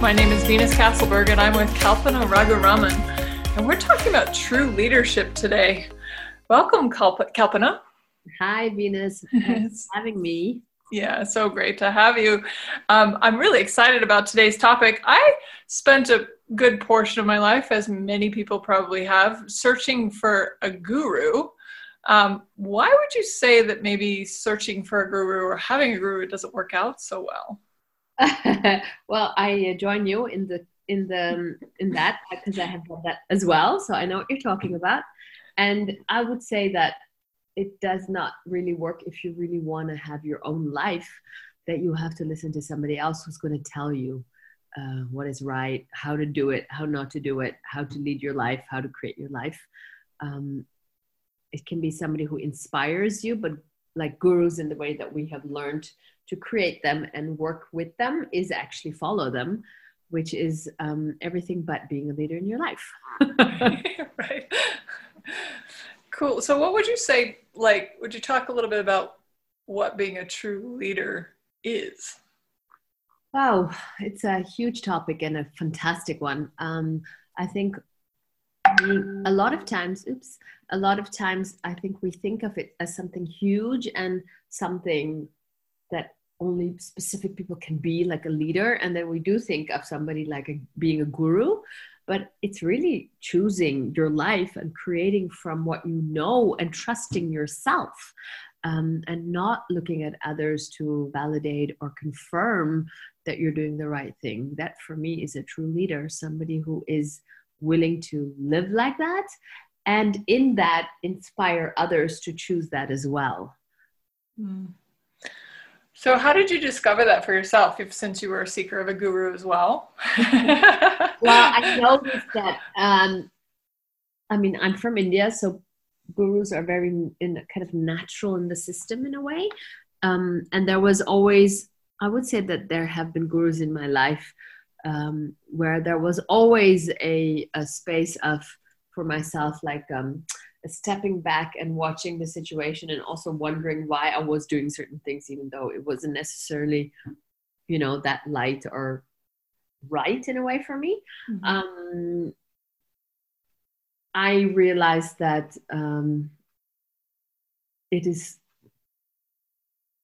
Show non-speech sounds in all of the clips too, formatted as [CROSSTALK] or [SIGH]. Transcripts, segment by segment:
My name is Venus Castleberg and I'm with Kalpana Raguraman. And we're talking about true leadership today. Welcome, Kalp- Kalpana. Hi, Venus. [LAUGHS] Thanks for having me. Yeah, so great to have you. Um, I'm really excited about today's topic. I spent a good portion of my life, as many people probably have, searching for a guru. Um, why would you say that maybe searching for a guru or having a guru doesn't work out so well? [LAUGHS] well, I join you in the in the in that because I have done that as well, so I know what you're talking about. And I would say that it does not really work if you really want to have your own life. That you have to listen to somebody else who's going to tell you uh, what is right, how to do it, how not to do it, how to lead your life, how to create your life. Um, it can be somebody who inspires you, but like gurus in the way that we have learned to create them and work with them is actually follow them, which is um, everything but being a leader in your life. [LAUGHS] right. Cool. So, what would you say? Like, would you talk a little bit about what being a true leader is? Wow, it's a huge topic and a fantastic one. Um, I think a lot of times, oops, a lot of times I think we think of it as something huge and something that only specific people can be like a leader. And then we do think of somebody like a, being a guru, but it's really choosing your life and creating from what you know and trusting yourself. Um, and not looking at others to validate or confirm that you're doing the right thing. That for me is a true leader, somebody who is willing to live like that and in that inspire others to choose that as well. Mm. so how did you discover that for yourself if since you were a seeker of a guru as well? [LAUGHS] Well i noticed that um, i mean i'm from india so gurus are very in kind of natural in the system in a way. Um, and there was always i would say that there have been gurus in my life um, where there was always a, a space of for myself like um, stepping back and watching the situation and also wondering why i was doing certain things even though it wasn't necessarily you know that light or right in a way for me mm-hmm. um, i realized that um, it is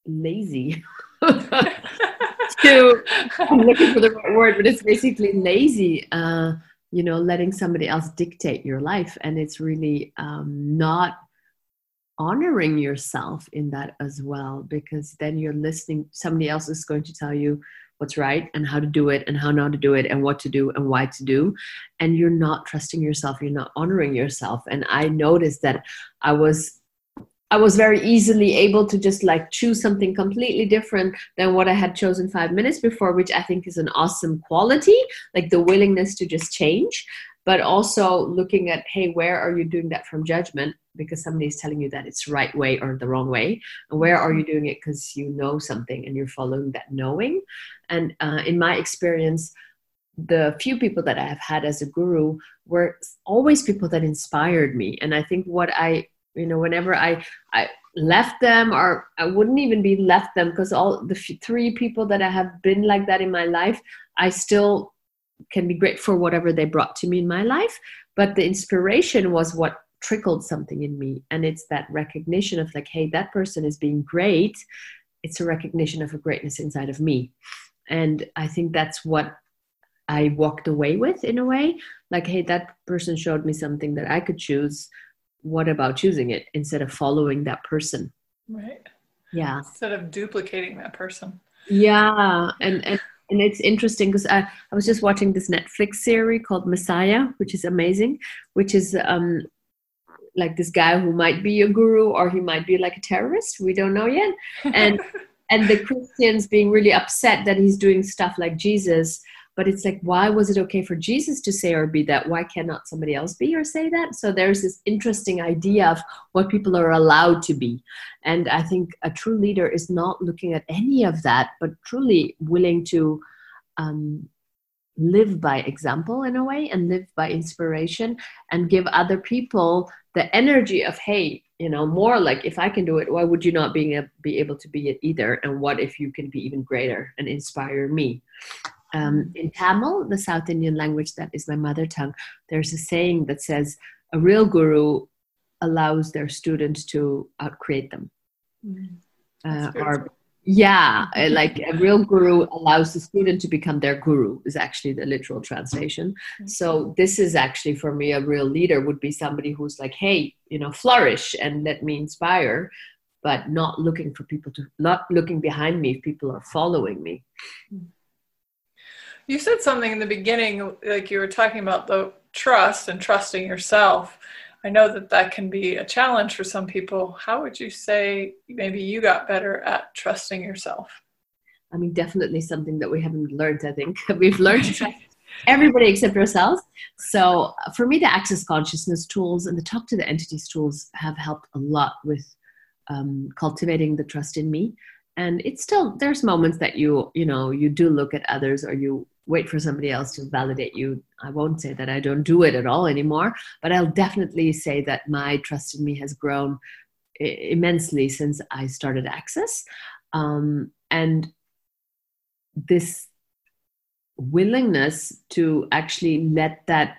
lazy [LAUGHS] [LAUGHS] to [LAUGHS] I'm looking for the right word, but it's basically lazy. Uh, you know, letting somebody else dictate your life, and it's really um, not honoring yourself in that as well, because then you're listening. Somebody else is going to tell you what's right and how to do it and how not to do it and what to do and why to do and you're not trusting yourself you're not honoring yourself and i noticed that i was I was very easily able to just like choose something completely different than what I had chosen five minutes before, which I think is an awesome quality, like the willingness to just change, but also looking at, hey, where are you doing that from judgment? Because somebody is telling you that it's right way or the wrong way. And where are you doing it because you know something and you're following that knowing? And uh, in my experience, the few people that I have had as a guru were always people that inspired me. And I think what I you know whenever i i left them or i wouldn't even be left them because all the f- three people that i have been like that in my life i still can be grateful for whatever they brought to me in my life. But the inspiration was what trickled something in me. And it's that recognition of like hey that person is being great. It's a recognition of a greatness inside of me. And i think that's what i walked away with in a way. Like hey that person showed me something that i could choose what about choosing it instead of following that person? Right. Yeah. Instead of duplicating that person. Yeah. And and, and it's interesting because I, I was just watching this netflix series called messiah which is amazing which is um like this guy who might be a guru or he might be like a terrorist. We don't know yet. And [LAUGHS] and the christians being really upset that he's doing stuff like jesus but it's like why was it okay for jesus to say or be that? Why cannot somebody else be or say that? So there's this interesting idea of what people are allowed to be. And i think a true leader is not looking at any of that but truly willing to um, live by example in a way and live by inspiration and give other people the energy of hey you know more like if i can do it why would you not being a, be able to be it either? And what if you can be even greater and inspire me Um, in Tamil, the South Indian language that is my mother tongue, there's a saying that says, a real guru allows their students to outcreate them. Mm. Uh, or yeah [LAUGHS] like a real guru allows the student to become their guru is actually the literal translation. So this is actually for me a real leader would be somebody who's like hey you know flourish and let me inspire but not looking for people to not looking behind me if people are following me you said something in the beginning like you were talking about the trust and trusting yourself I know that that can be a challenge for some people. How would you say maybe you got better at trusting yourself? I mean, definitely something that we haven't learned, I think. [LAUGHS] We've learned to trust everybody except ourselves. So, for me, the access consciousness tools and the talk to the entities tools have helped a lot with um, cultivating the trust in me. And it's still, there's moments that you, you know, you do look at others or you wait for somebody else to validate you. I won't say that I don't do it at all anymore, but I'll definitely say that my trust in me has grown immensely since I started Access. Um, and this willingness to actually let that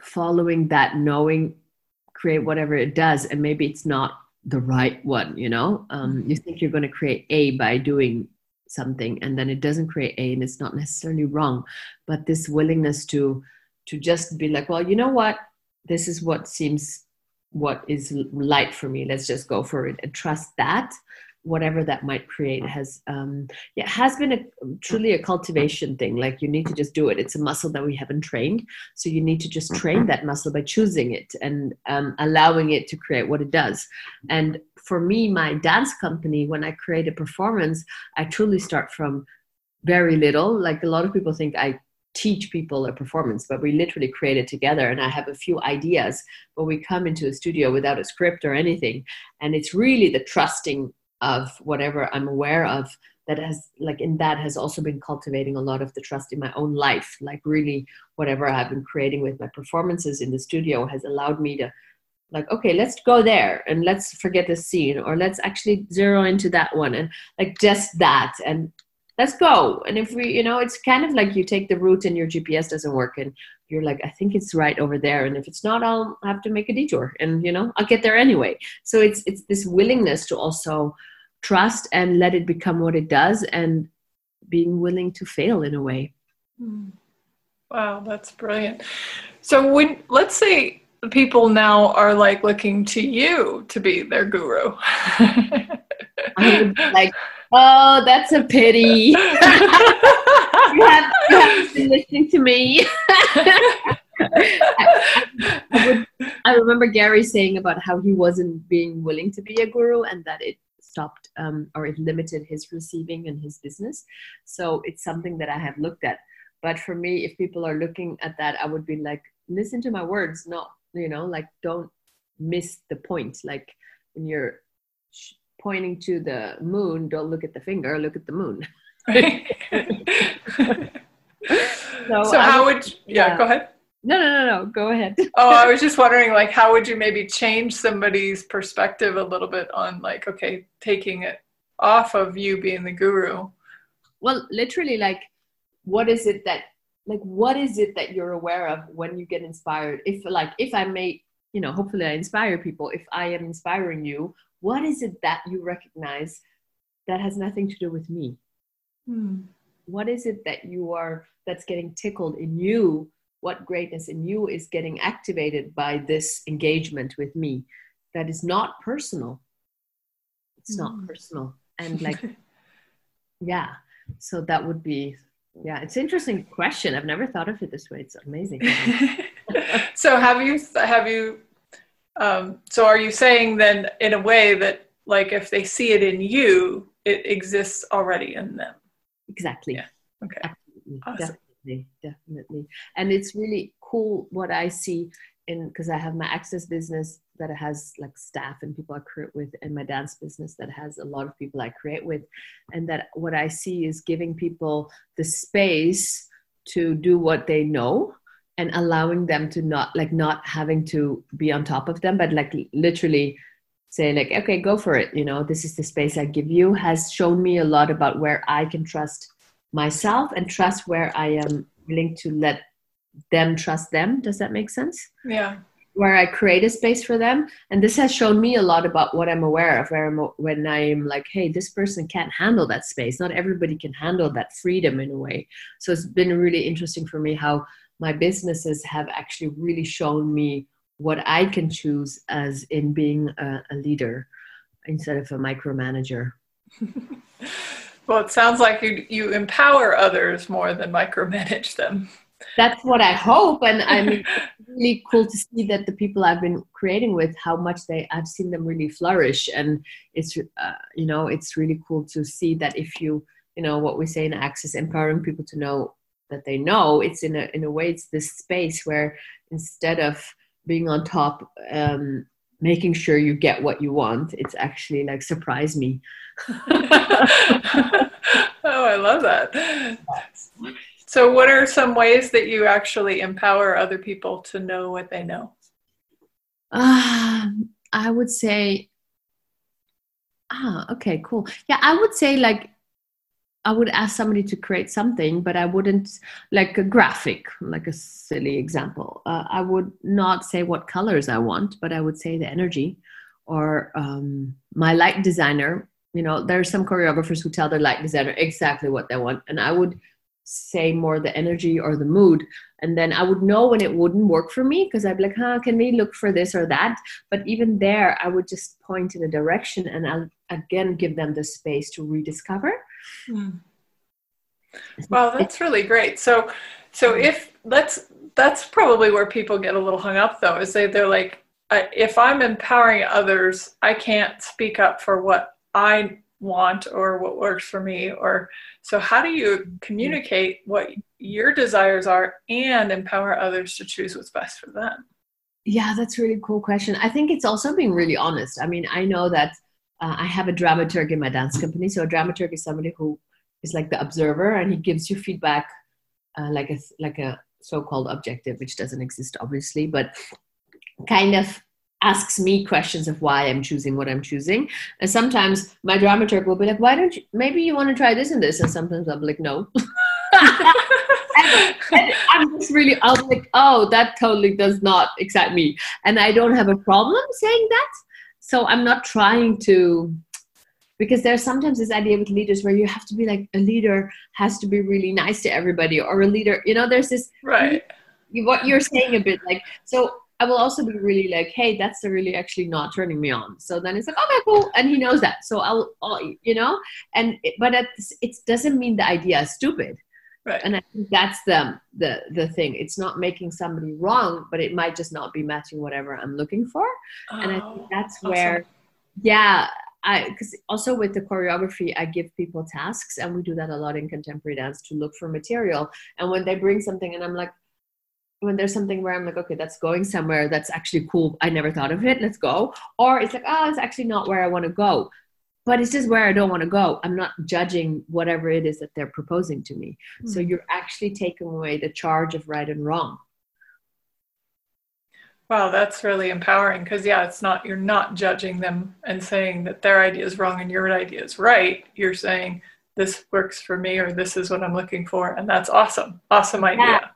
following that knowing create whatever it does and maybe it's not the right one you know? Um, you think you're going to create a by doing something and then it doesn't create a and it's not necessarily wrong. But this willingness to to just be like well you know what? This is what seems what is light for me. Let's just go for it. And trust that whatever that might create has um yeah has been a truly a cultivation thing. Like you need to just do it. It's a muscle that we haven't trained. So you need to just train that muscle by choosing it and um, allowing it to create what it does. And for me my dance company when i create a performance i truly start from very little. Like a lot of people think i teach people a performance, but we literally create it together. And I have a few ideas, but we come into a studio without a script or anything. And it's really the trusting of whatever I'm aware of that has like in that has also been cultivating a lot of the trust in my own life. Like really whatever i've been creating with my performances in the studio has allowed me to like okay let's go there and let's forget the scene or let's actually zero into that one and like just that and let's go. And if we you know it's kind of like you take the route and your gps doesn't work and you're like i think it's right over there and if it's not i'll have to make a detour and you know i'll get there anyway. So it's it's this willingness to also trust and let it become what it does and being willing to fail in a way. Hmm. wow that's brilliant. So when let's say people now are like looking to you to be their guru. [LAUGHS] Like oh that's a pity [LAUGHS] you, have, you have been listening to me [LAUGHS] I, I, would, I remember Gary saying about how he wasn't being willing to be a guru and that it stopped um, or it limited his receiving and his business. So it's something that I have looked at. But for me, if people are looking at that, I would be like, listen to my words, not, you know, like don't miss the point. Like when you're pointing to the moon, don't look at the finger, look at the moon. [LAUGHS] so, so how would, would yeah, yeah, go ahead. No, no, no, no. Go ahead. [LAUGHS] oh, I was just wondering, like, how would you maybe change somebody's perspective a little bit on, like, okay, taking it off of you being the guru? Well, literally, like, what is it that, like, what is it that you're aware of when you get inspired? If, like, if I may, you know, hopefully I inspire people. If I am inspiring you, what is it that you recognize that has nothing to do with me? Hmm. What is it that you are that's getting tickled in you? what greatness in you is getting activated by this engagement with me that is not personal it's mm. not personal and [LAUGHS] like yeah so that would be yeah it's an interesting question i've never thought of it this way it's amazing [LAUGHS] so have you have you um, so are you saying then in a way that like if they see it in you it exists already in them? Exactly. Yeah. Okay. Absolutely. Awesome. Definitely. Definitely. And it's really cool what i see in because i have my access business that has like staff and people i create with and my dance business that has a lot of people i create with. And that what i see is giving people the space to do what they know and allowing them to not like not having to be on top of them but like literally say like okay go for it you know this is the space i give you has shown me a lot about where i can trust myself and trust where I am willing to let them trust them. Does that make sense? Yeah. Where I create a space for them. And this has shown me a lot about what I'm aware of where I'm, when I'm like, hey, this person can't handle that space. Not everybody can handle that freedom in a way. So it's been really interesting for me how my businesses have actually really shown me what I can choose as in being a, a leader instead of a micromanager. [LAUGHS] well, it sounds like you, you empower others more than micromanage them. That's what I hope, and I mean, [LAUGHS] really cool to see that the people I've been creating with, how much they, I've seen them really flourish, and it's, uh, you know, it's really cool to see that if you, you know, what we say in Access, empowering people to know that they know, it's in a in a way, it's this space where instead of being on top, um, making sure you get what you want, it's actually like surprise me. [LAUGHS] oh, I love that. So, what are some ways that you actually empower other people to know what they know? Uh, I would say, ah, okay, cool. Yeah, I would say like I would ask somebody to create something, but I wouldn't like a graphic, like a silly example. Uh, I would not say what colors I want, but I would say the energy or um, my light designer. You know, there are some choreographers who tell their light designer exactly what they want, and I would say more the energy or the mood and then i would know when it wouldn't work for me because i'd be like huh can we look for this or that but even there i would just point in a direction and i'll again give them the space to rediscover mm. well that's really great. So so if let's that's probably where people get a little hung up though is they they're like if i'm empowering others i can't speak up for what i want or what works for me or so how do you communicate what your desires are and empower others to choose what's best for them? Yeah that's a really cool question. I think it's also being really honest. I mean i know that uh, i have a dramaturg in my dance company so a dramaturg is somebody who is like the observer and he gives you feedback uh, like a like a so-called objective which doesn't exist obviously but kind of asks me questions of why I'm choosing what I'm choosing. And sometimes my dramaturg will be like, why don't you, maybe you want to try this and this. And sometimes I'm like, no. [LAUGHS] and, and I'm just really, I'll be like, oh, that totally does not excite me. And I don't have a problem saying that. So I'm not trying to, because there's sometimes this idea with leaders where you have to be like, a leader has to be really nice to everybody or a leader, you know, there's this, right. What you're saying a bit like, so I will also be really like, hey, that's really actually not turning me on. So then it's like, okay, cool, and he knows that. So I'll, I'll you know, and but it doesn't mean the idea is stupid. Right. And I think that's the the the thing. It's not making somebody wrong, but it might just not be matching whatever I'm looking for. Oh, and I think oh, that's awesome. where, yeah, I because also with the choreography, I give people tasks, and we do that a lot in contemporary dance to look for material. And when they bring something, and I'm like, when there's something where I'm like, okay, that's going somewhere that's actually cool. I never thought of it. Let's go. Or it's like, ah, oh, it's actually not where I want to go. But it's just where I don't want to go. I'm not judging whatever it is that they're proposing to me. Mm-hmm. So hmm. you're actually taking away the charge of right and wrong. Wow, that's really empowering because yeah, it's not you're not judging them and saying that their idea is wrong and your idea is right. You're saying this works for me or this is what I'm looking for, and that's awesome. Awesome idea. Yeah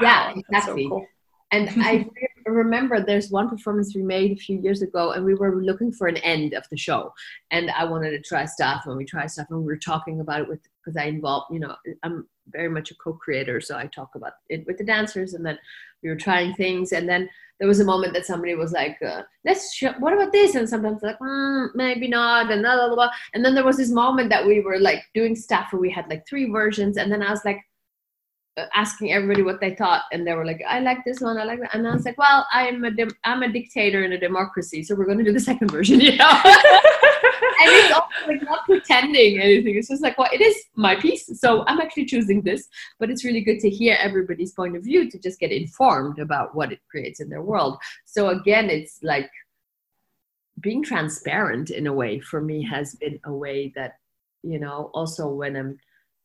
yeah exactly so cool. and i [LAUGHS] remember there's one performance we made a few years ago and we were looking for an end of the show and i wanted to try stuff and we tried stuff and we were talking about it with because i involved you know i'm very much a co-creator so i talk about it with the dancers and then we were trying things and then there was a moment that somebody was like uh, let's sh- what about this and sometimes like mm, maybe not and blah, blah, blah. and then there was this moment that we were like doing stuff where we had like three versions and then i was like asking everybody what they thought, and they were like, "I like this one, I like that," and I was like, "Well, I'm a I'm a dictator in a democracy, so we're going to do the [LAUGHS] second version, you know." [LAUGHS] and it's also like not pretending anything. It's just like, well, it is my piece, so I'm actually choosing this. But it's really good to hear everybody's point of view to just get informed about what it creates in their world. So again, it's like being transparent in a way for me has been a way that you know also when i'm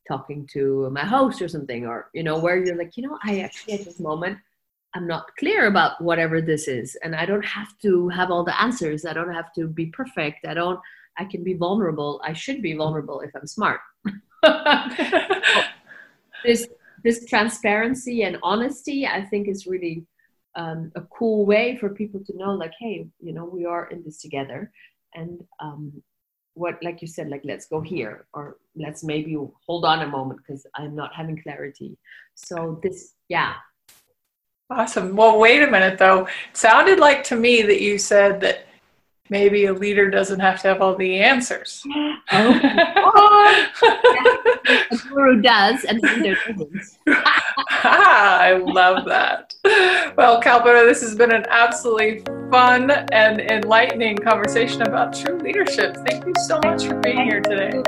talking to my host or something or you know where you're like you know i actually at this moment i'm not clear about whatever this is and i don't have to have all the answers. I don't have to be perfect. I don't i can be vulnerable. I should be vulnerable if i'm smart. [LAUGHS] This this transparency and honesty, I think, is really um, a cool way for people to know, like, hey, you know, we are in this together, and um, what, like you said, like, let's go here, or let's maybe hold on a moment because I'm not having clarity. So this, yeah. Awesome. Well, wait a minute though. It sounded like to me that you said that maybe a leader doesn't have to have all the answers. Oh, [LAUGHS] a guru does, and a leader doesn't. [LAUGHS] I love that. Well, Kalpana, this has been an absolutely fun and enlightening conversation about true leadership. Thank you so much for being here today.